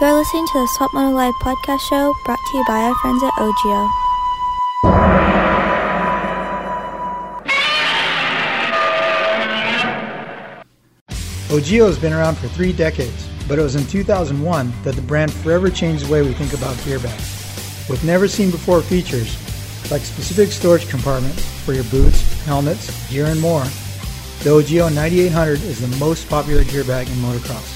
You're listening to the Swap Moto Live podcast show brought to you by our friends at OGIO. OGIO has been around for three decades, but it was in 2001 that the brand forever changed the way we think about gear bags. With never seen before features, like specific storage compartments for your boots, helmets, gear, and more, the OGIO 9800 is the most popular gear bag in motocross.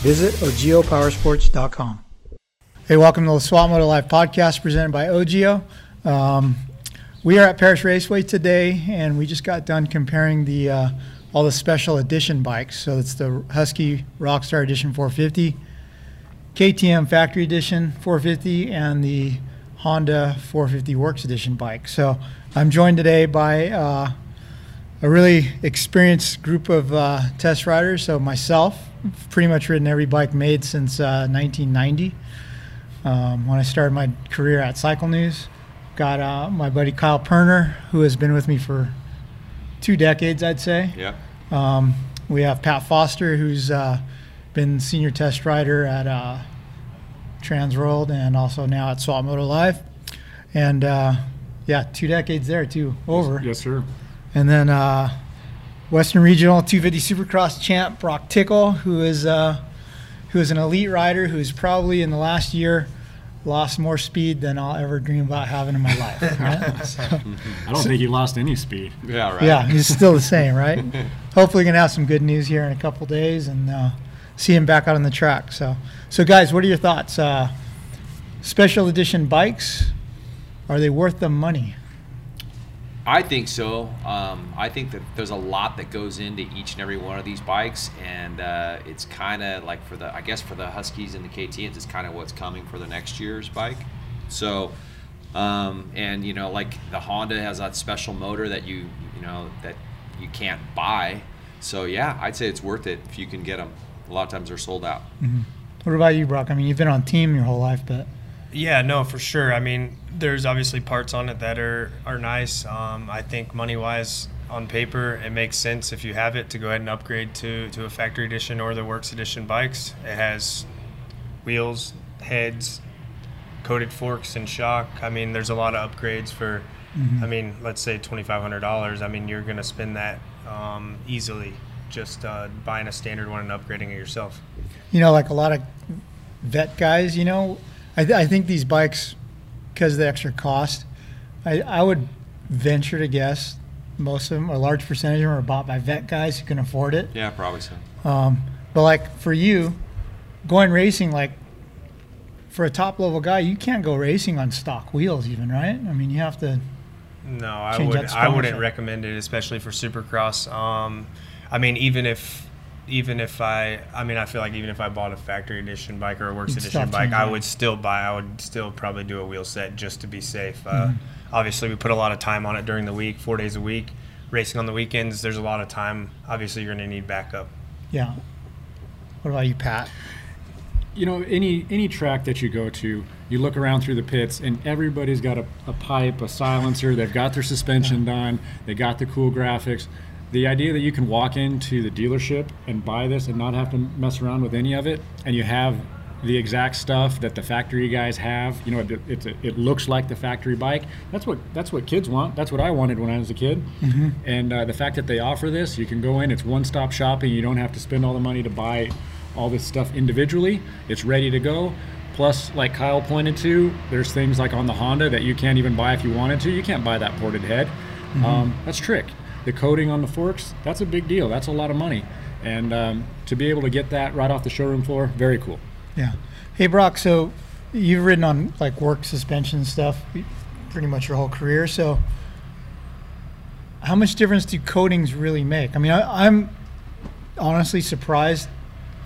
Visit ogiopowersports.com. Hey, welcome to the Swap Moto Live podcast presented by OGIO. Um, we are at Paris Raceway today, and we just got done comparing the uh, all the special edition bikes. So it's the Husky Rockstar Edition 450, KTM Factory Edition 450, and the Honda 450 Works Edition bike. So I'm joined today by uh, a really experienced group of uh, test riders. So myself, pretty much ridden every bike made since uh, 1990 um, when I started my career at Cycle News. Got uh, my buddy Kyle Perner, who has been with me for two decades, I'd say. Yeah. Um, we have Pat Foster, who's uh, been senior test rider at uh, Transworld and also now at Swap Moto Live. And uh, yeah, two decades there too, over. Yes, sir. And then uh, Western Regional 250 Supercross champ Broc Tickle, who is uh, who is an elite rider who's probably in the last year lost more speed than I'll ever dream about having in my life. Right? So, I don't think he lost any speed. Yeah, right. yeah, he's still the same, right? Hopefully, gonna have some good news here in a couple days and uh, see him back out on the track. So, so guys, what are your thoughts? Uh, special edition bikes, are they worth the money? I think so. Um, I think that there's a lot that goes into each and every one of these bikes, and uh, it's kind of like for the, I guess for the Huskies and the KTM's, it's kind of what's coming for the next year's bike. So, um, and you know, like the Honda has that special motor that you, you know, that you can't buy. So yeah, I'd say it's worth it if you can get them. A lot of times they're sold out. What about you, Broc? I mean, you've been on team your whole life, but Yeah, no, for sure. I mean, there's obviously parts on it that are are nice. Um, I think money wise, on paper, it makes sense if you have it to go ahead and upgrade to to a factory edition or the works edition bikes. It has wheels, heads, coated forks, and shock. I mean, there's a lot of upgrades for. I mean, let's say twenty five hundred dollars. I mean, you're gonna spend that um, easily just uh, buying a standard one and upgrading it yourself. you know, like a lot of vet guys, you know, I, th- I think these bikes, because of the extra cost, I, I would venture to guess most of them, a large percentage of them, are bought by vet guys who can afford it. Yeah, probably so. Um, but like for you, going racing, like for a top level guy, you can't go racing on stock wheels, even right? I mean, you have to. No, I would. I wouldn't recommend it, especially for Supercross. Um, I mean, even if, even if I, I mean, I feel like even if I bought a factory edition bike or a works You'd edition bike, I would still buy. I would still probably do a wheel set just to be safe. Uh, Mm-hmm. Obviously, we put a lot of time on it during the week, four days a week. Racing on the weekends, there's a lot of time. Obviously, you're going to need backup. Yeah. What about you, Pat? You know, any any track that you go to, you look around through the pits, and everybody's got a, a pipe, a silencer. They've got their suspension done. They got the cool graphics. The idea that you can walk into the dealership and buy this and not have to mess around with any of it, and you have the exact stuff that the factory guys have. You know, it, it's a, it looks like the factory bike. That's what that's what kids want. That's what I wanted when I was a kid. And uh, the fact that they offer this, you can go in. It's one-stop shopping. You don't have to spend all the money to buy all this stuff individually. It's ready to go. Plus, like Kyle pointed to, there's things like on the Honda that you can't even buy if you wanted to. You can't buy that ported head. Um, that's trick. The coating on the forks, that's a big deal. That's a lot of money. And um, to be able to get that right off the showroom floor, very cool. Yeah. Hey, Broc. So you've ridden on like work suspension stuff pretty much your whole career. So how much difference do coatings really make? I mean, I, I'm honestly surprised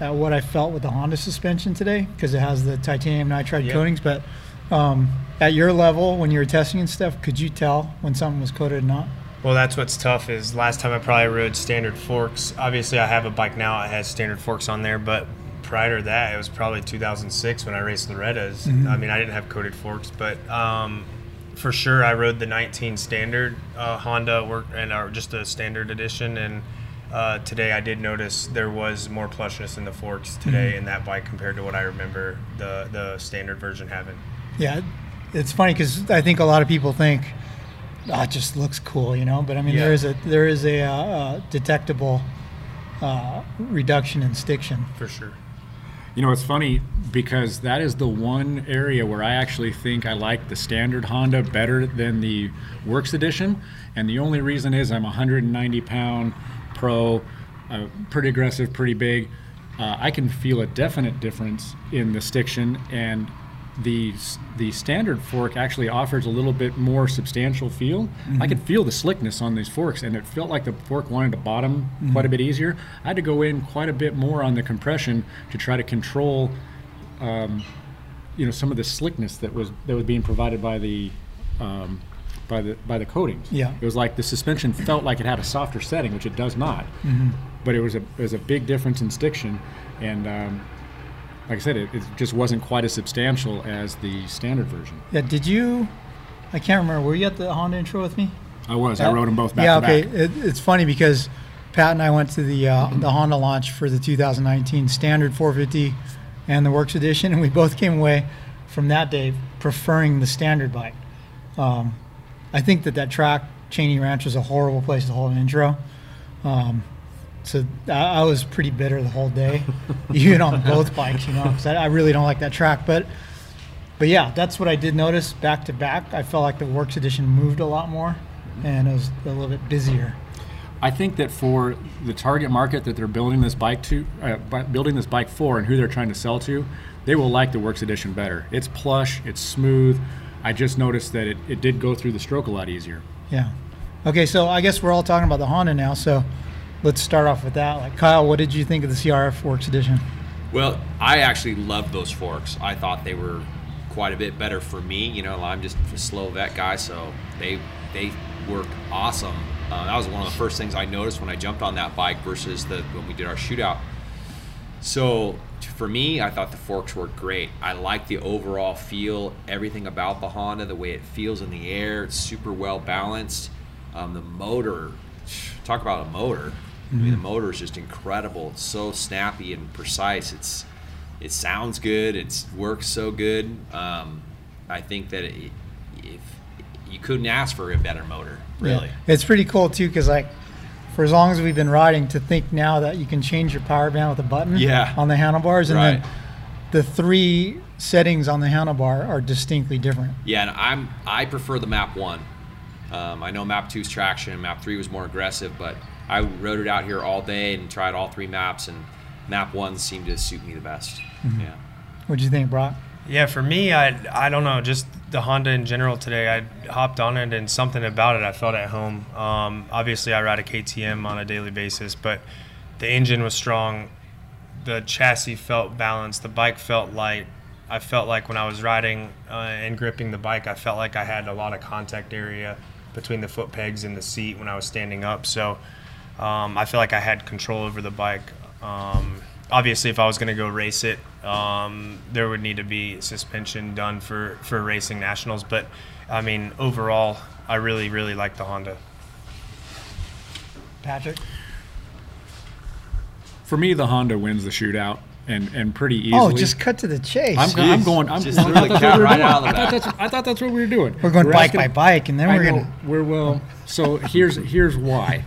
at what I felt with the Honda suspension today because it has the titanium nitride Yeah. coatings. But um, at your level, when you were testing and stuff, could you tell when something was coated or not? Well, that's what's tough is last time I probably rode standard forks. Obviously, I have a bike now that has standard forks on there, but prior to that, it was probably 2006 when I raced Loretta's. I mean, I didn't have coated forks, but um, for sure, I rode the 19 standard uh, Honda work and or just a standard edition, and uh, today I did notice there was more plushness in the forks today mm-hmm. in that bike compared to what I remember the the standard version having. Yeah, it's funny because I think a lot of people think oh, it just looks cool, you know. But I mean, yeah. there is a there is a, uh, detectable uh, reduction in stiction for sure. You know, it's funny because that is the one area where I actually think I like the standard Honda better than the Works Edition. And the only reason is I'm 190 pound pro, uh, pretty aggressive, pretty big. Uh, I can feel a definite difference in the stiction and the the standard fork actually offers a little bit more substantial feel. Mm-hmm. I could feel the slickness on these forks, and it felt like the fork wanted to bottom mm-hmm. quite a bit easier. I had to go in quite a bit more on the compression to try to control, um, you know, some of the slickness that was that was being provided by the. Um, by the by the coatings. Yeah. It was like the suspension felt like it had a softer setting, which it does not. Mm-hmm. But it was a it was a big difference in stiction, and um, like I said, it, it, just wasn't quite as substantial as the standard version. Yeah. Did you? I can't remember. Were you at the Honda intro with me? I was. I rode them both back yeah, okay. back. It, it's funny because Pat and I went to the uh, the Honda launch for the 2019 standard 450 and the Works Edition, and we both came away from that day preferring the standard bike. Um, I think that that track, Cheney Ranch, was a horrible place to hold an intro. Um, so I, I, was pretty bitter the whole day, even on both bikes, you know, because I, I, really don't like that track. But but yeah, that's what I did notice back to back. I felt like the Works Edition moved a lot more, and it was a little bit busier. I think that for the target market that they're building this bike to, uh, building this bike for, and who they're trying to sell to, they will like the Works Edition better. It's plush, it's smooth. I just noticed that it, it did go through the stroke a lot easier. Yeah. Okay, so I guess we're all talking about the Honda now. So let's start off with that. Like Kyle, what did you think of the CRF Works Edition? Well, I actually loved those forks. I thought they were quite a bit better for me. You know, I'm just a slow vet guy, so they they worked awesome. Uh, that was one of the first things I noticed when I jumped on that bike versus the when we did our shootout. So for me, I thought the forks worked great. I like the overall feel, everything about the Honda, the way it feels in the air. It's super well balanced. Um, the motor, talk about a motor. I mean, the mm-hmm. motor is just incredible. It's so snappy and precise. It's it sounds good. It works so good. Um, I think that it, if you couldn't ask for a better motor, really. Yeah. It's pretty cool too, because like for as long as we've been riding, to think now that you can change your power band with a button yeah. on the handlebars, and right. then the three settings on the handlebar are distinctly different. Yeah, and I'm I prefer the Map One. Um, I know Map 2's traction, Map 3 was more aggressive, but I rode it out here all day and tried all three maps, and map one seemed to suit me the best. Mm-hmm. Yeah. What do you think, Broc? Yeah, for me, I I don't know, just the Honda in general today. I hopped on it and something about it I felt at home. Um, obviously, I ride a KTM on a daily basis, but the engine was strong. The chassis felt balanced. The bike felt light. I felt like when I was riding uh, and gripping the bike, I felt like I had a lot of contact area between the foot pegs and the seat when I was standing up. So um, I feel like I had control over the bike. Um, obviously, if I was going to go race it, um, there would need to be suspension done for, for racing nationals. But I mean, overall, I really, really like the Honda. Patrick? For me, the Honda wins the shootout and, and pretty oh, easily. Oh, just cut to the chase. I'm, I'm going. I'm just going. I, thought right I, thought that's, I thought that's what we were doing. We're going we're bike asking, by bike, and then we're going. We're well. So here's here's why.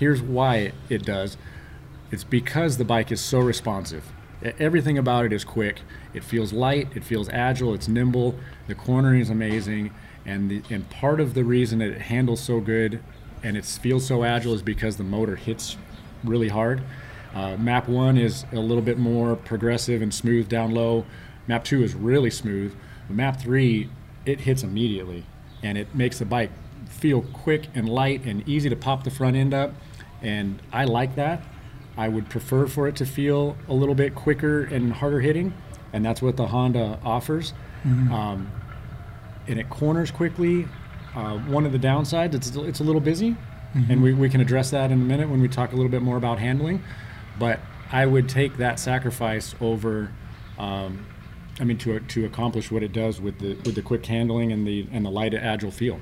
Here's why it does. It's because the bike is so responsive. Everything about it is quick. It feels light. It feels agile. It's nimble. The cornering is amazing, and the, and part of the reason that it handles so good and it feels so agile is because the motor hits really hard. Uh, map one is a little bit more progressive and smooth down low. Map two is really smooth. But map three, it hits immediately, and it makes the bike feel quick and light and easy to pop the front end up and I like that. I would prefer for it to feel a little bit quicker and harder hitting, and that's what the Honda offers. Mm-hmm. Um, and it corners quickly. Uh, one of the downsides, it's it's a little busy, mm-hmm. and we, we can address that in a minute when we talk a little bit more about handling. But I would take that sacrifice over. Um, I mean, to to accomplish what it does with the with the quick handling and the and the light agile feel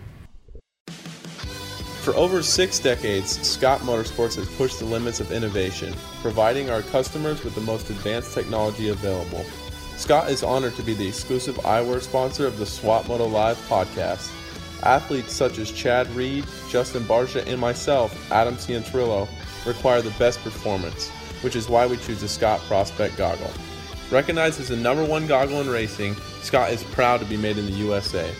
For over six decades, Scott Motorsports has pushed the limits of innovation, providing our customers with the most advanced technology available. Scott is honored to be the exclusive eyewear sponsor of the Swap Moto Live podcast. Athletes such as Chad Reed, Justin Barcia, and myself, Adam Cianciarulo, require the best performance, which is why we choose the Scott Prospect goggle. Recognized as the number one goggle in racing, Scott is proud to be made in the USA.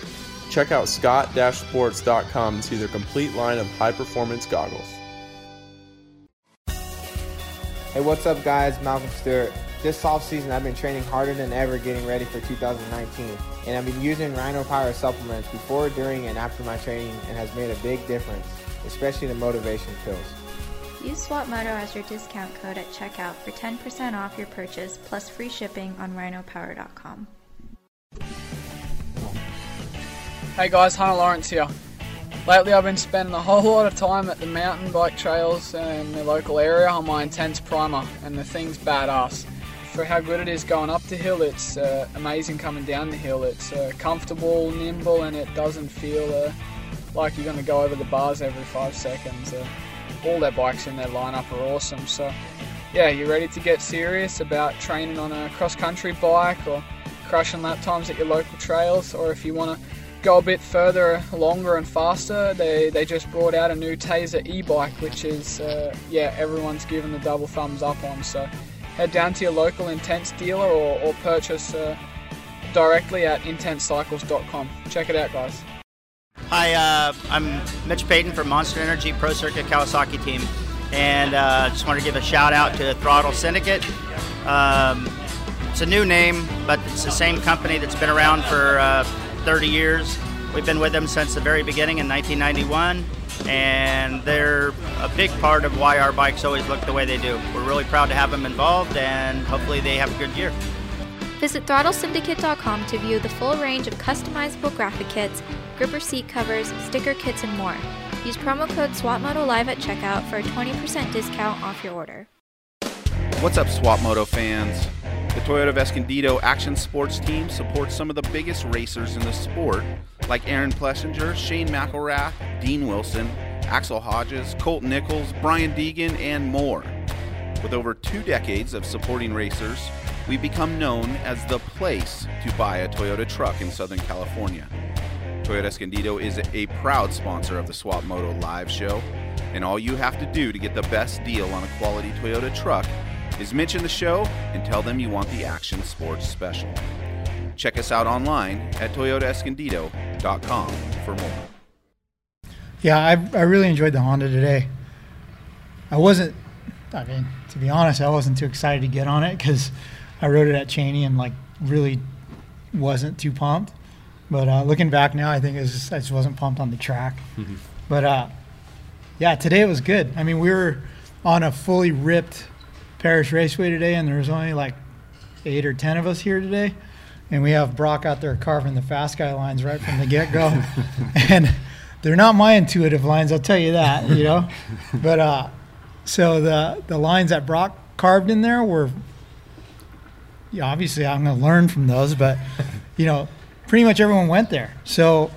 Check out scott-sports.com and see their complete line of high-performance goggles. Hey, what's up, guys? Malcolm Stewart. This offseason, I've been training harder than ever getting ready for 2019, and I've been using Rhino Power supplements before, during, and after my training, and has made a big difference, especially the motivation pills. Use Swap Moto as your discount code at checkout for 10% off your purchase plus free shipping on rhinopower.com. Hey guys, Hunter Lawrence here. Lately, I've been spending a whole lot of time at the mountain bike trails in the local area on my intense primer, and the thing's badass. For how good it is going up the hill, it's uh, amazing coming down the hill. It's uh, comfortable, nimble, and it doesn't feel uh, like you're going to go over the bars every five seconds. Uh, all their bikes in their lineup are awesome. So, yeah, you're ready to get serious about training on a cross country bike or crushing lap times at your local trails, or if you want to go a bit further, longer and faster, they, they just brought out a new Tazer e-bike, which is, uh, yeah, everyone's given the double thumbs up on. So head down to your local Intense dealer or, or purchase uh, directly at intensecycles.com. Check it out, guys. Hi, uh, I'm Mitch Payton from Monster Energy Pro Circuit Kawasaki team, and uh, just want to give a shout out to Throttle Syndicate. Um, it's a new name, but it's the same company that's been around for uh, 30 years. We've been with them since the very beginning in 1991, and they're a big part of why our bikes always look the way they do. We're really proud to have them involved, and hopefully they have a good year. Visit throttlesyndicate.com to view the full range of customizable graphic kits, gripper seat covers, sticker kits, and more. Use promo code SWAPMOTOLIVE at checkout for a 20% discount off your order. What's up, Swap Moto fans? Toyota Escondido Action Sports team supports some of the biggest racers in the sport, like Aaron Plessinger, Shane McElrath, Dean Wilson, Axell Hodges, Colt Nichols, Brian Deegan, and more. With over two decades of supporting racers, we've become known as the place to buy a Toyota truck in Southern California. Toyota Escondido is a proud sponsor of the Swap Moto live show, and all you have to do to get the best deal on a quality Toyota truck is mention the show and tell them you want the Action Sports Special. Check us out online at toyotaescondido.com for more. Yeah, I, I really enjoyed the Honda today. I wasn't, I mean, to be honest, I wasn't too excited to get on it because I rode it at Cheney and like really wasn't too pumped. But uh, looking back now, I think it was just, I just wasn't pumped on the track. Mm-hmm. But uh, yeah, today it was good. I mean, we were on a fully ripped Paris Raceway today, and there was only like eight or ten of us here today. And we have Broc out there carving the fast guy lines right from the get go. and they're not my intuitive lines, I'll tell you that, you know. but uh, so the the lines that Broc carved in there were, yeah, obviously I'm going to learn from those, but you know, pretty much everyone went there. So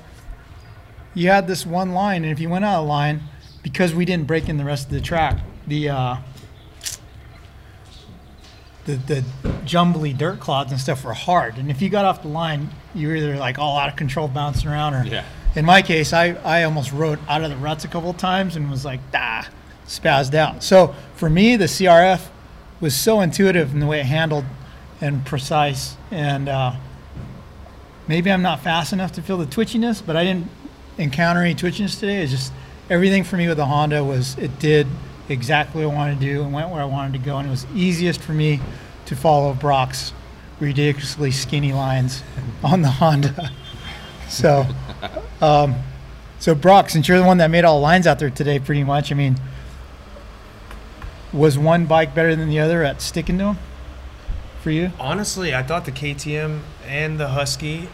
you had this one line, and if you went out of line, because we didn't break in the rest of the track, the uh, the, the jumbly dirt clods and stuff were hard. And if you got off the line, you were either like all out of control bouncing around or Yeah. in my case, I, I almost rode out of the ruts a couple of times and was like, ah, spazzed out. So for me, the CRF was so intuitive in the way it handled and precise. And uh, maybe I'm not fast enough to feel the twitchiness, but I didn't encounter any twitchiness today. It's just everything for me with the Honda was it did exactly what I wanted to do and went where I wanted to go. And it was easiest for me to follow Broc's ridiculously skinny lines on the Honda. So, um, so Broc, since you're the one that made all the lines out there today, pretty much, I mean, was one bike better than the other at sticking to them for you? Honestly, I thought the KTM and the Husky.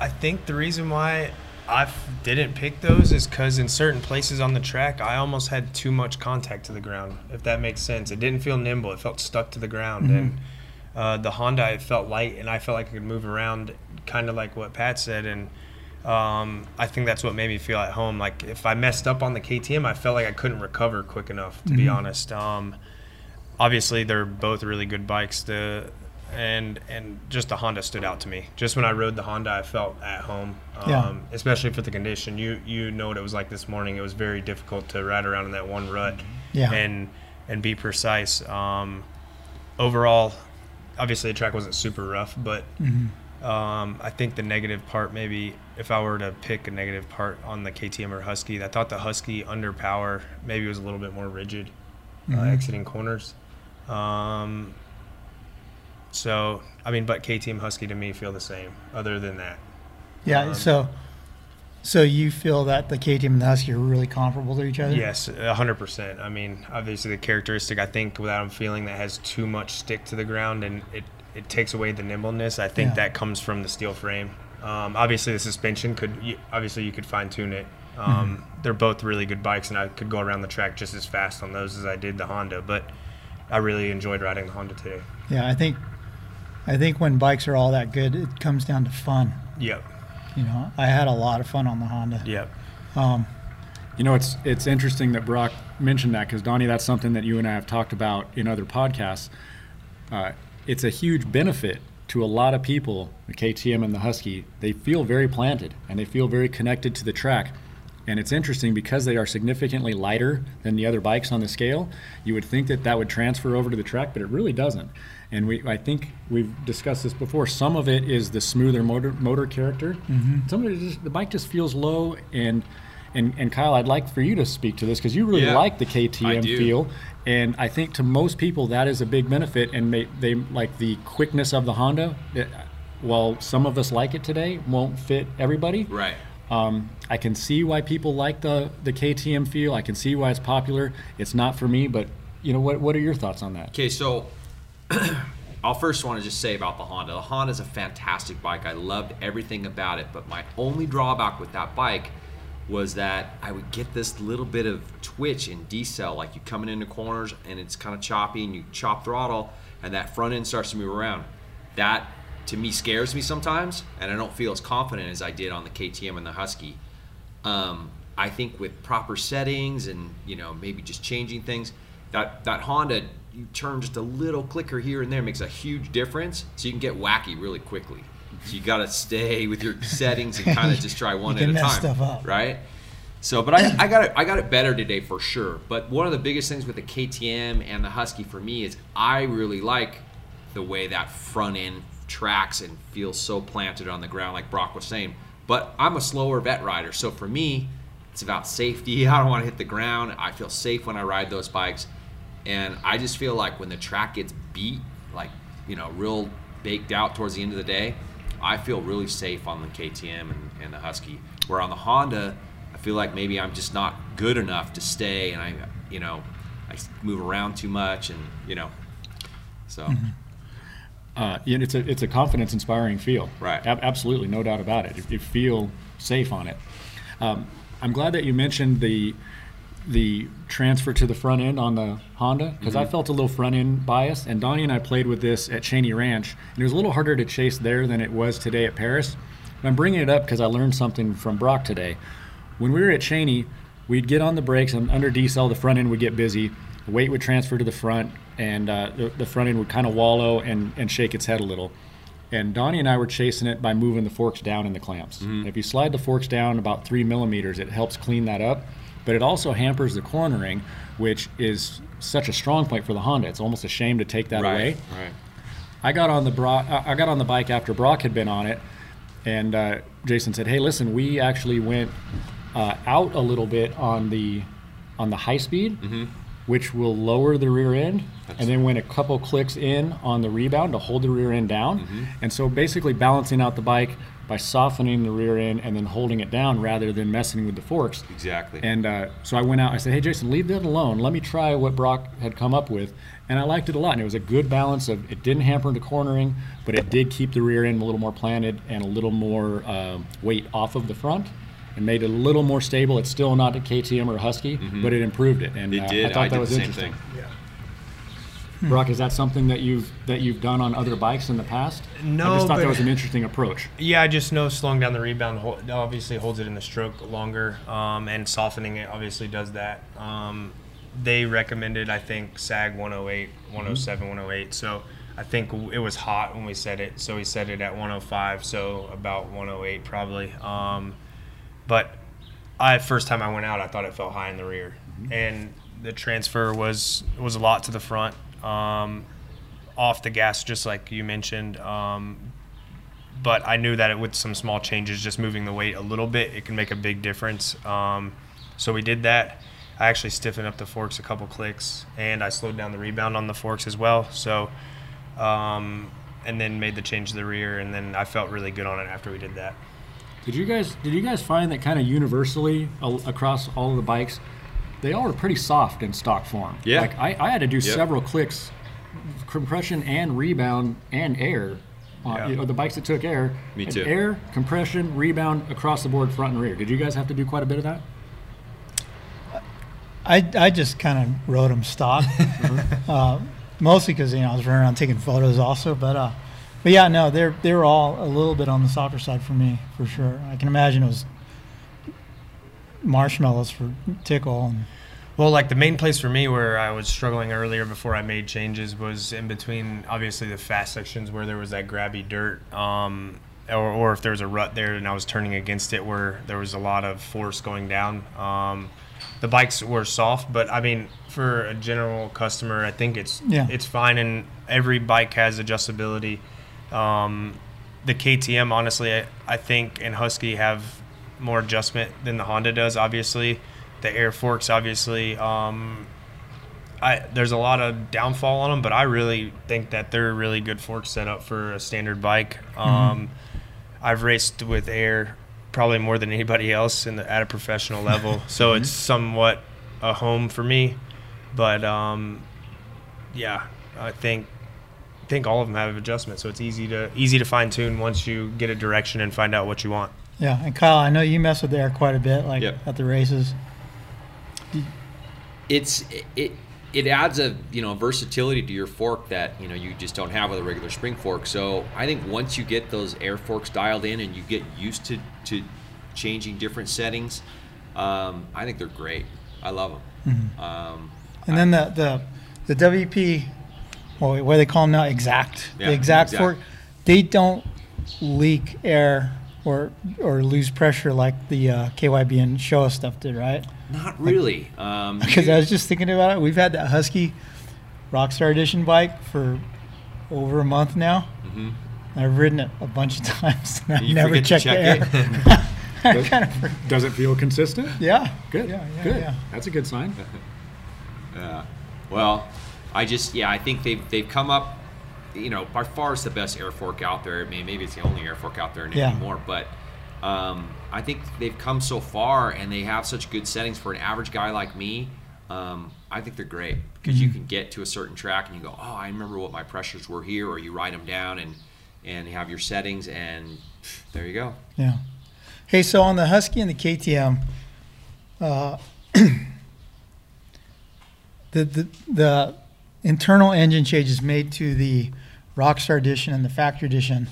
I think the reason why I didn't pick those is because in certain places on the track, I almost had too much contact to the ground. If that makes sense, it didn't feel nimble. It felt stuck to the ground, and uh, the Honda it felt light, and I felt like I could move around, kind of like what Pat said. And um, I think that's what made me feel at home. Like if I messed up on the KTM, I felt like I couldn't recover quick enough. To be Mhm. honest, um, obviously they're both really good bikes. The and and just the Honda stood out to me. Just when I rode the Honda, I felt at home. Um, Yeah. Especially for the condition. You you know what it was like this morning. It was very difficult to ride around in that one rut. Yeah. And and be precise. Um, overall, obviously the track wasn't super rough, but Mhm. um, I think the negative part, maybe if I were to pick a negative part on the KTM or Husky, I thought the Husky under power maybe was a little bit more rigid, uh, Mhm. exiting corners. Um, so, I mean, but KTM Husky to me feel the same. Other than that, Yeah. Um, so, so you feel that the KTM and the Husky are really comparable to each other? Yes, a hundred percent. I mean, obviously the characteristic I think without him feeling that has too much stick to the ground and it, it takes away the nimbleness. I think Yeah. that comes from the steel frame. Um, obviously the suspension could you- obviously you could fine tune it. Mm-hmm. Um, They're both really good bikes, and I could go around the track just as fast on those as I did the Honda. But I really enjoyed riding the Honda today. Yeah. I think, I think when bikes are all that good, it comes down to fun. Yep. You know, I had a lot of fun on the Honda. Yep. Um, You know, it's it's interesting that Broc mentioned that because Donnie, that's something that you and I have talked about in other podcasts. Uh, it's a huge benefit to a lot of people. The KTM and the Husky, they feel very planted and they feel very connected to the track. And it's interesting because they are significantly lighter than the other bikes on the scale. You would think that that would transfer over to the track, but it really doesn't. And we, I think we've discussed this before. Some of it is the smoother motor motor character. Mhm. Some of it is just, the bike just feels low. And and and Kyle, I'd like for you to speak to this because you really Yeah, like the I KTM do. feel. And I think to most people that is a big benefit, and they, they like the quickness of the Honda. It, while some of us like it today, won't fit everybody. Right. Um, I can see why people like the the KTM feel. I can see why it's popular. It's not for me, but you know what? What are your thoughts on that? Okay, so I'll first want to just say about the Honda. The Honda is a fantastic bike. I loved everything about it, but my only drawback with that bike was that I would get this little bit of twitch in decel, like you coming into corners and it's kind of choppy and you chop throttle and that front end starts to move around. That to me scares me sometimes, and I don't feel as confident as I did on the KTM and the Husky. Um, I think with proper settings and you know maybe just changing things, that that Honda you turn just a little clicker here and there makes a huge difference. So you can get wacky really quickly. So you got to stay with your settings and kind of just try one at a time, stuff up. right? So, but I, I got it. I got it better today for sure. But one of the biggest things with the KTM and the Husky for me is I really like the way that front end tracks and feels so planted on the ground, like Broc was saying. But I'm a slower vet rider, so for me, it's about safety. I don't want to hit the ground. I feel safe when I ride those bikes, and I just feel like when the track gets beat, like you know, real baked out towards the end of the day, I feel really safe on the KTM and, and the Husky. Where on the Honda, I feel like maybe I'm just not good enough to stay, and I, you know, I move around too much, and you know, so. Mm-hmm. Uh, it's a it's a confidence inspiring feel. Right. Ab- absolutely, no doubt about it. You, you feel safe on it. Um, I'm glad that you mentioned the the transfer to the front end on the Honda because I Mhm. felt a little front end bias. And Donnie and I played with this at Cheney Ranch, and it was a little harder to chase there than it was today at Paris. And I'm bringing it up because I learned something from Broc today. When we were at Cheney, we'd get on the brakes and under decel, the front end would get busy. The weight would transfer to the front, and uh, the, the front end would kind of wallow and, and shake its head a little. And Donnie and I were chasing it by moving the forks down in the clamps. If you slide the forks down about three millimeters, it helps clean that up. But it also hampers the cornering, which is such a strong point for the Honda. It's almost a shame to take that right, away. Right. I got on the Broc, I got on the bike after Broc had been on it, and uh, Jason said, "Hey, listen, we actually went uh, out a little bit on the on the high speed, which will lower the rear end, and then went a couple clicks in on the rebound to hold the rear end down, and so basically balancing out the bike by softening the rear end and then holding it down rather than messing with the forks. Exactly. And uh, so I went out. I said, "Hey, Jason, leave that alone. Let me try what Broc had come up with." And I liked it a lot. And it was a good balance of it didn't hamper into cornering, but it did keep the rear end a little more planted and a little more um weight off of the front, and made it a little more stable. It's still not a KTM or a Husky, Mhm. but it improved it. And It uh, did. I thought I that did was the same interesting. thing. Broc, is that something that you've that you've done on other bikes in the past? No, I just thought that was an interesting approach. Yeah, I just know slowing down the rebound obviously holds it in the stroke longer, um, and softening it obviously does that. Um, they recommended, I think, SAG 108, 107, 108. So I think it was hot when we said it, so we said it at 105, so about 108 probably. Um, but I first time I went out, I thought it felt high in the rear, and the transfer was was a lot to the front. Um, off the gas, just like you mentioned. Um, but I knew that it, with some small changes, just moving the weight a little bit, it can make a big difference. Um, so we did that. I actually stiffened up the forks a couple clicks, and I slowed down the rebound on the forks as well. So, um, and then made the change to the rear, and then I felt really good on it after we did that. Did you guys did you guys find that kind of universally al- across all of the bikes, they all were pretty soft in stock form? Yeah. Like I, I had to do Yep. several clicks, compression and rebound and air. On, Yeah. you know, the bikes that took air. Me too. Air, compression, rebound across the board, front and rear. Did you guys have to do quite a bit of that? I, I just kind of rode them stock, uh, mostly because you know I was running around taking photos also. But uh, but yeah, no, they're they were all a little bit on the softer side for me for sure. I can imagine it was marshmallows for tickle and Well, like the main place for me where I was struggling earlier before I made changes was in between, obviously, the fast sections where there was that grabby dirt, um, or, or if there was a rut there and I was turning against it where there was a lot of force going down. Um, the bikes were soft, but I mean, for a general customer, I think it's Yeah. it's fine, and every bike has adjustability. Um, the KTM, honestly, I, I think, and Husky have more adjustment than the Honda does. Obviously, the air forks, obviously, um, I there's a lot of downfall on them, but I really think that they're a really good fork setup for a standard bike. Um, I've raced with air probably more than anybody else in the, at a professional level, so it's somewhat a home for me. But um, yeah, I think think all of them have adjustment, so it's easy to easy to fine tune once you get a direction and find out what you want. yeah. And Kyle, I know you mess with the air quite a bit, like Yep. at the races. it's it it adds a you know versatility to your fork that you know you just don't have with a regular spring fork. So I think once you get those air forks dialed in and you get used to to changing different settings, um, I think they're great. I love them. Um, And then the the the WP, well, what do they call them now? XACT. Yeah, the XACT, XACT. fork. They don't leak air or or lose pressure like the uh, KYB and Showa stuff did, right? not really. Um, Because I was just thinking about it. We've had that Husky Rockstar Edition bike for over a month now. Mhm. I've ridden it a bunch of times. And I've never checked check the air. I kind of. Does it feel consistent? Yeah. Good. Yeah, yeah, Good. yeah. That's a good sign. Yeah. Well, I just yeah, I think they've they've come up. You know, by far it's the best air fork out there. I mean, maybe it's the only air fork out there Yeah. anymore. But um, I think they've come so far, and they have such good settings for an average guy like me. Um, I think they're great because you can get to a certain track and you go, oh, I remember what my pressures were here, or you write them down and and have your settings, and there you go. Yeah. Hey, so on the Husky and the KTM, uh, the, the the internal engine changes made to the Rockstar Edition and the Factory Edition,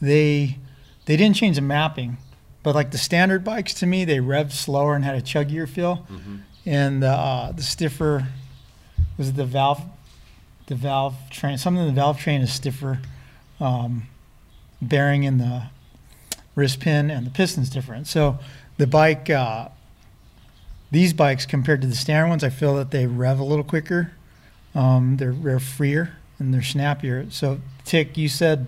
they they didn't change the mapping, but like the standard bikes to me, they revved slower and had a chuggier feel, and uh, the stiffer was it the valve the valve train something in the valve train is stiffer, um, bearing in the wrist pin and the piston's different. So the bike, uh, these bikes compared to the standard ones, I feel that they rev a little quicker. Um, they're, they're freer and they're snappier. So Tick, you said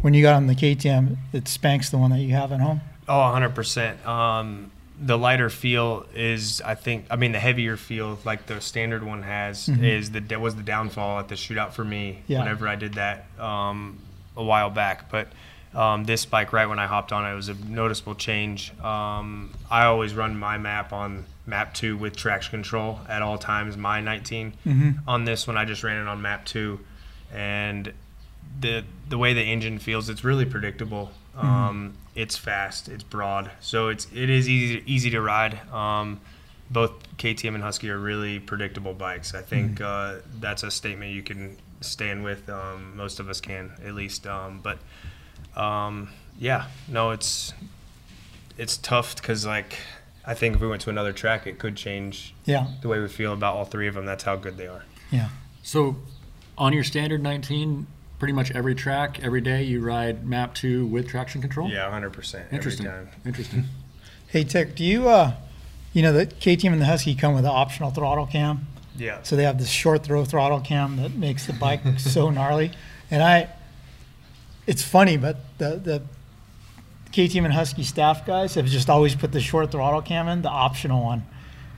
when you got on the KTM, it spanks the one that you have at home. Oh, 100%. Um, the lighter feel is, I think, I mean, the heavier feel, like the standard one has, is the that was the downfall at the shootout for me Yeah. whenever I did that um, a while back. But um, this bike, right when I hopped on it, was a noticeable change. Um, I always run my map on map two with traction control at all times, my 19. On this one, I just ran it on map two. And the the way the engine feels, it's really predictable. Um, it's fast, it's broad, so it's it is easy easy to ride. Um, both KTM and Husky are really predictable bikes. I think uh, that's a statement you can stand with. Um, most of us can, at least. Um, but um, yeah, no, it's it's tough because like I think if we went to another track, it could change Yeah. the way we feel about all three of them. That's how good they are. Yeah. So, on your standard 19, pretty much every track, every day, you ride map two with traction control. Yeah, 100% every Interesting. time. Interesting. Hey, Tick, do you, uh, you know, the KTM and the Husky come with an optional throttle cam. Yeah. So they have this short throw throttle cam that makes the bike so gnarly. And I, it's funny, but the, the KTM and Husky staff guys have just always put the short throttle cam in, the optional one,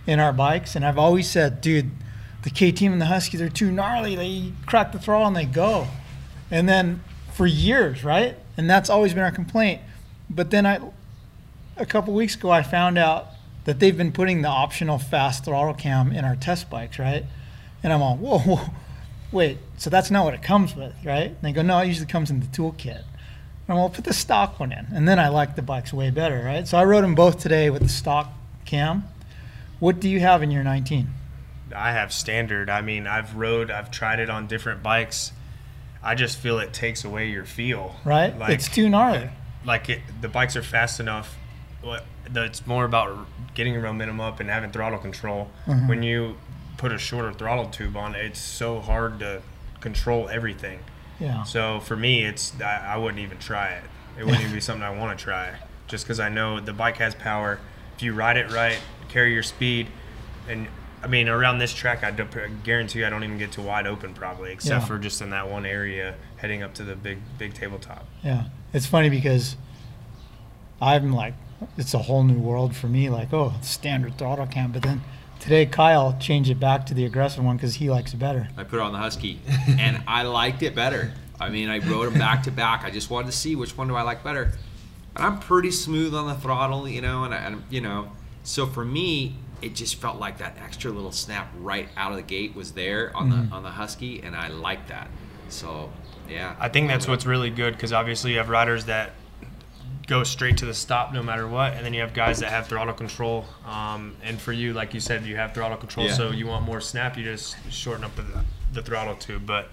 in our bikes. And I've always said, dude, the KTM and the Husky, they're too gnarly. They crack the throttle and they go. And then for years, right? And that's always been our complaint. But then I, a couple weeks ago, I found out that they've been putting the optional fast throttle cam in our test bikes, right? And I'm all, whoa, whoa, wait, so that's not what it comes with, right? And they go, no, it usually comes in the toolkit. And I'm put the stock one in. And then I like the bikes way better, right? So I rode them both today with the stock cam. What do you have in your 19? I have standard. I mean, I've rode, I've tried it on different bikes. I just feel it takes away your feel. Right? It's too gnarly. Like it, the bikes are fast enough. It's more about getting your momentum up and having throttle control. Mhm. When you put a shorter throttle tube on, it's so hard to control everything. Yeah. So for me, it's I, I wouldn't even try it. It wouldn't even be something I want to try, just because I know the bike has power. If you ride it right, carry your speed, and I mean around this track, I, don't, I guarantee you I don't even get to wide open probably, except Yeah. for just in that one area heading up to the big big tabletop. Yeah, it's funny because I'm like, it's a whole new world for me. Like, oh, standard throttle cam. But then today, Kyle changed it back to the aggressive one because he likes it better. I put it on the Husky, and I liked it better. I mean, I rode them back to back. I just wanted to see which one do I like better. And I'm pretty smooth on the throttle, you know, and, I, and you know, so for me, it just felt like that extra little snap right out of the gate was there on Mhm. the on the Husky, and I like that. So, yeah. I think that's what's really good because obviously you have riders that go straight to the stop no matter what, and then you have guys that have throttle control. Um, and for you, like you said, you have throttle control, Yeah. so you want more snap, you just shorten up the, the throttle tube. But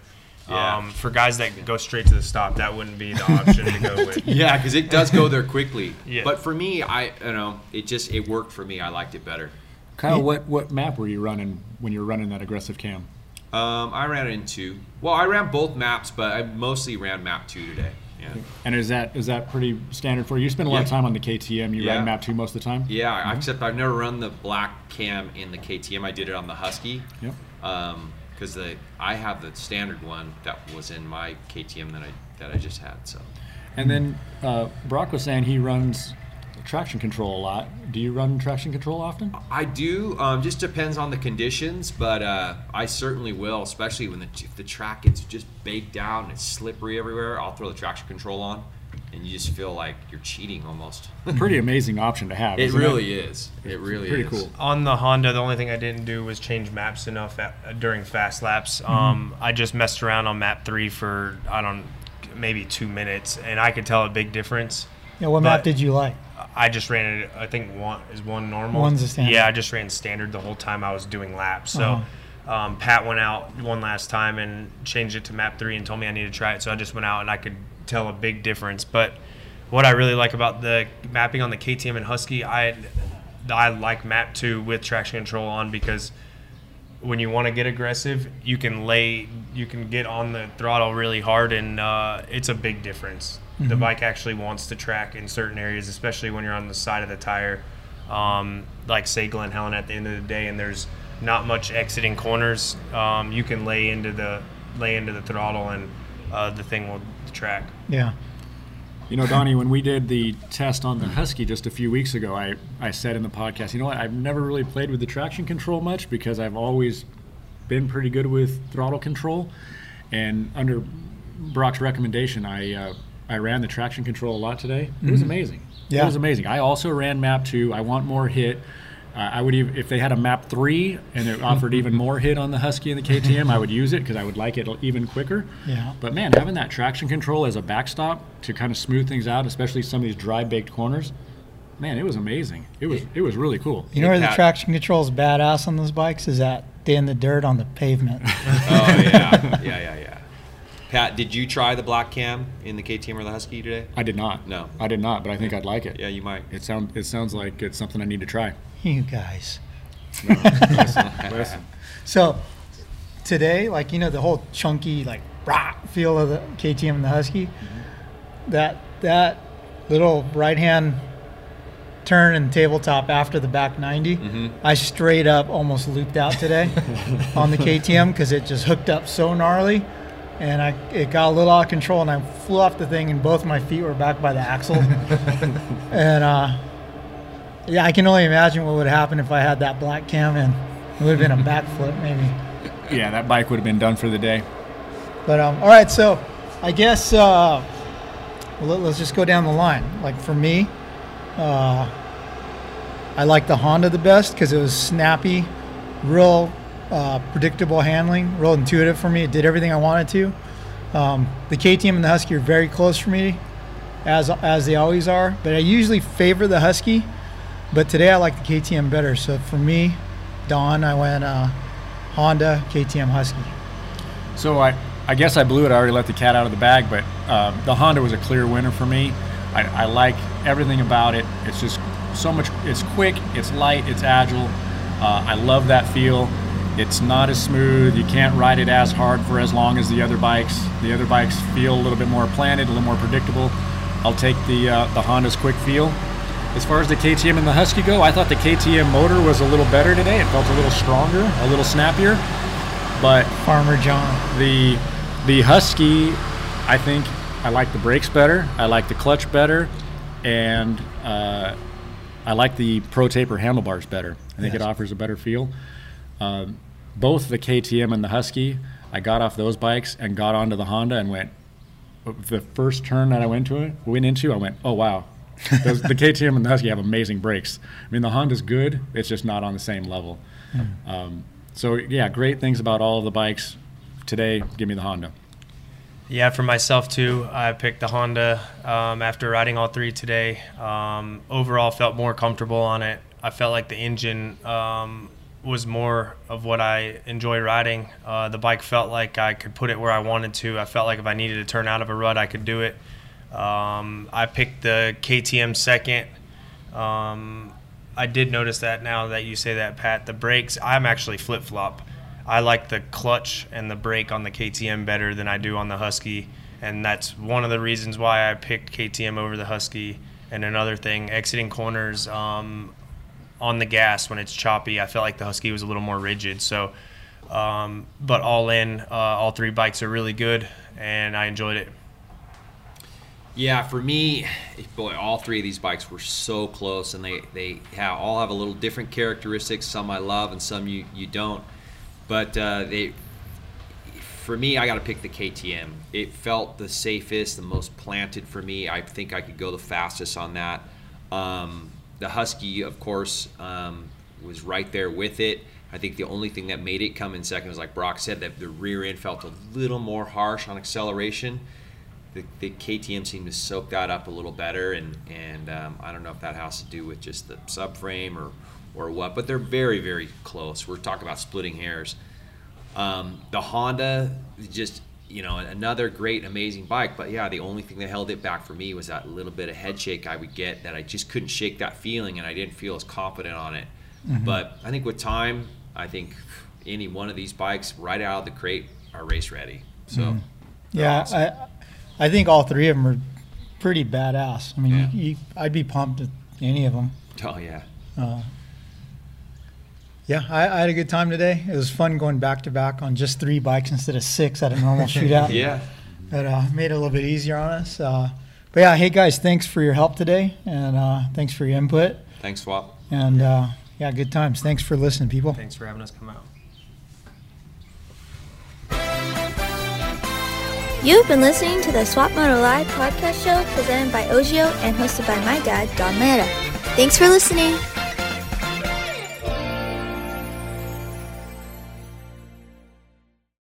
Yeah. um, for guys that go straight to the stop, that wouldn't be the option to go with. yeah, because it does go there quickly. Yeah. But for me, I you know, it just it worked for me. I liked it better. Kyle, what, what map were you running when you were running that aggressive cam? Um, I ran it in two. Well, I ran both maps, but I mostly ran map two today. Yeah. And is that is that pretty standard for you? You spend a lot of time on the KTM. You Yeah. ride map two most of the time. Yeah, except I've never run the black cam in the KTM. I did it on the Husky. Yep. Because the I have the standard one that was in my KTM that I that I just had. So. And then uh, Broc was saying he runs traction control a lot. Do you run traction control often? I do. Um, just depends on the conditions, but uh, I certainly will, especially when the, if the track gets just baked down and it's slippery everywhere. I'll throw the traction control on, and you just feel like you're cheating almost. Pretty amazing option to have. It isn't really is. It really pretty is. Pretty cool. On the Honda, the only thing I didn't do was change maps enough at, uh, during fast laps. Mm-hmm. Um, I just messed around on map three for I don't maybe two minutes, and I could tell a big difference. Yeah, what map did you like? I just ran it. I think one is one normal. One's a standard. Yeah, I just ran standard the whole time I was doing laps. So Uh-huh. um, Pat went out one last time and changed it to map three and told me I needed to try it. So I just went out and I could tell a big difference. But what I really like about the mapping on the KTM and Husky, I I like map two with traction control on because when you want to get aggressive, you can lay, you can get on the throttle really hard, and uh, it's a big difference. The Mhm. bike actually wants to track in certain areas, especially when you're on the side of the tire, um, like say Glen Helen at the end of the day, and there's not much exiting corners. Um, you can lay into the lay into the throttle, and uh, the thing will track. Yeah. You know, Donnie, when we did the test on the Husky just a few weeks ago, I, I said in the podcast, you know what, I've never really played with the traction control much because I've always been pretty good with throttle control. And under Broc's recommendation, I uh, I ran the traction control a lot today. It was Mhm. amazing. Yeah. It was amazing. I also ran map two. I want more hit. Uh, I would even if they had a map three and it offered even more hit on the Husky and the KTM, I would use it because I would like it even quicker. Yeah. But man, having that traction control as a backstop to kind of smooth things out, especially some of these dry baked corners, man, it was amazing. It was it was really cool. You know where the Pat- traction control is badass on those bikes is that they in the dirt on the pavement. Oh yeah, yeah, yeah, yeah. Pat, did you try the black cam in the KTM or the Husky today? I did not. No. I did not, but I think I'd like it. Yeah, you might. It sound it sounds like it's something I need to try. you guys. Listen, So today, like you know, the whole chunky like rah feel of the KTM and the Husky, mm-hmm. that that little right hand turn and tabletop after the back 90, mm-hmm. I straight up almost looped out today on the KTM because it just hooked up so gnarly. And I, it got a little out of control, and I flew off the thing, and both my feet were back by the axle. and uh, yeah, I can only imagine what would happen if I had that black cam in. It would have been a backflip, maybe. yeah, that bike would have been done for the day. But um, all right, so I guess uh, well, let, us just go down the line. Like for me, uh, I like the Honda the best because it was snappy, real uh, predictable handling, real intuitive for me. It did everything I wanted to. Um, the KTM and the Husky are very close for me, as as they always are. But I usually favor the Husky, but today I like the KTM better. So for me, Don, I went uh, Honda KTM Husky. So I, I guess I blew it. I already let the cat out of the bag, but uh, the Honda was a clear winner for me. I, I like everything about it. It's just so much. It's quick. It's light. It's agile. Uh, I love that feel. It's not as smooth. You can't ride it as hard for as long as the other bikes. The other bikes feel a little bit more planted, a little more predictable. I'll take the uh, the Honda's quick feel. As far as the KTM and the Husky go, I thought the KTM motor was a little better today. It felt a little stronger, a little snappier. But Farmer John. the the Husky, I think I like the brakes better. I like the clutch better, and uh, I like the Pro Taper handlebars better. I think it offers a better feel. Um, both the KTM and the Husky, I got off those bikes and got onto the Honda and went. The first turn that I went to it, went into, I went, oh wow, Those, the KTM and the Husky have amazing brakes. I mean, the Honda's good; it's just not on the same level. Um, so yeah, great things about all of the bikes. Today, give me the Honda. Yeah, for myself too, I picked the Honda um, after riding all three today. Um, overall, felt more comfortable on it. I felt like the engine um, was more of what I enjoy riding. Uh, the bike felt like I could put it where I wanted to. I felt like if I needed to turn out of a rut, I could do it. Um, I picked the KTM second. Um, I did notice that now that you say that, Pat. The brakes, I'm actually flip flop. I like the clutch and the brake on the KTM better than I do on the Husky, and that's one of the reasons why I picked KTM over the Husky. And another thing, exiting corners um, on the gas when it's choppy, I felt like the Husky was a little more rigid. So, um, but all in, uh, all three bikes are really good, and I enjoyed it. Yeah, for me, boy, all three of these bikes were so close, and they they all have a little different characteristics. Some I love, and some you you don't. But uh, they, for me, I got to pick the KTM. It felt the safest, the most planted for me. I think I could go the fastest on that. Um, the Husky, of course, um, was right there with it. I think the only thing that made it come in second was, like Broc said, that the rear end felt a little more harsh on acceleration the, the KTM seemed to soak that up a little better, and and um, I don't know if that has to do with just the subframe or or what, but they're very very close. We're talking about splitting hairs. Um, the Honda, just you know, another great amazing bike, but yeah, the only thing that held it back for me was that little bit of head shake I would get that I just couldn't shake that feeling, and I didn't feel as confident on it. Mm-hmm. But I think with time, I think any one of these bikes right out of the crate are race ready. So. Mm-hmm. they're Yeah, awesome. I I think all three of them are pretty badass. I mean, Yeah. you, you, I'd be pumped at any of them. Oh yeah. Uh, Yeah, I, I had a good time today. It was fun going back to back on just three bikes instead of six at a normal shootout. Yeah. That uh, made it a little bit easier on us. Uh, but yeah, hey guys, thanks for your help today, and uh, thanks for your input. Thanks, Swap. And uh, yeah, good times. Thanks for listening, people. Thanks for having us come out. You've been listening to the Swap Moto Live podcast show presented by Ogio and hosted by my dad, Don Mera. Thanks for listening.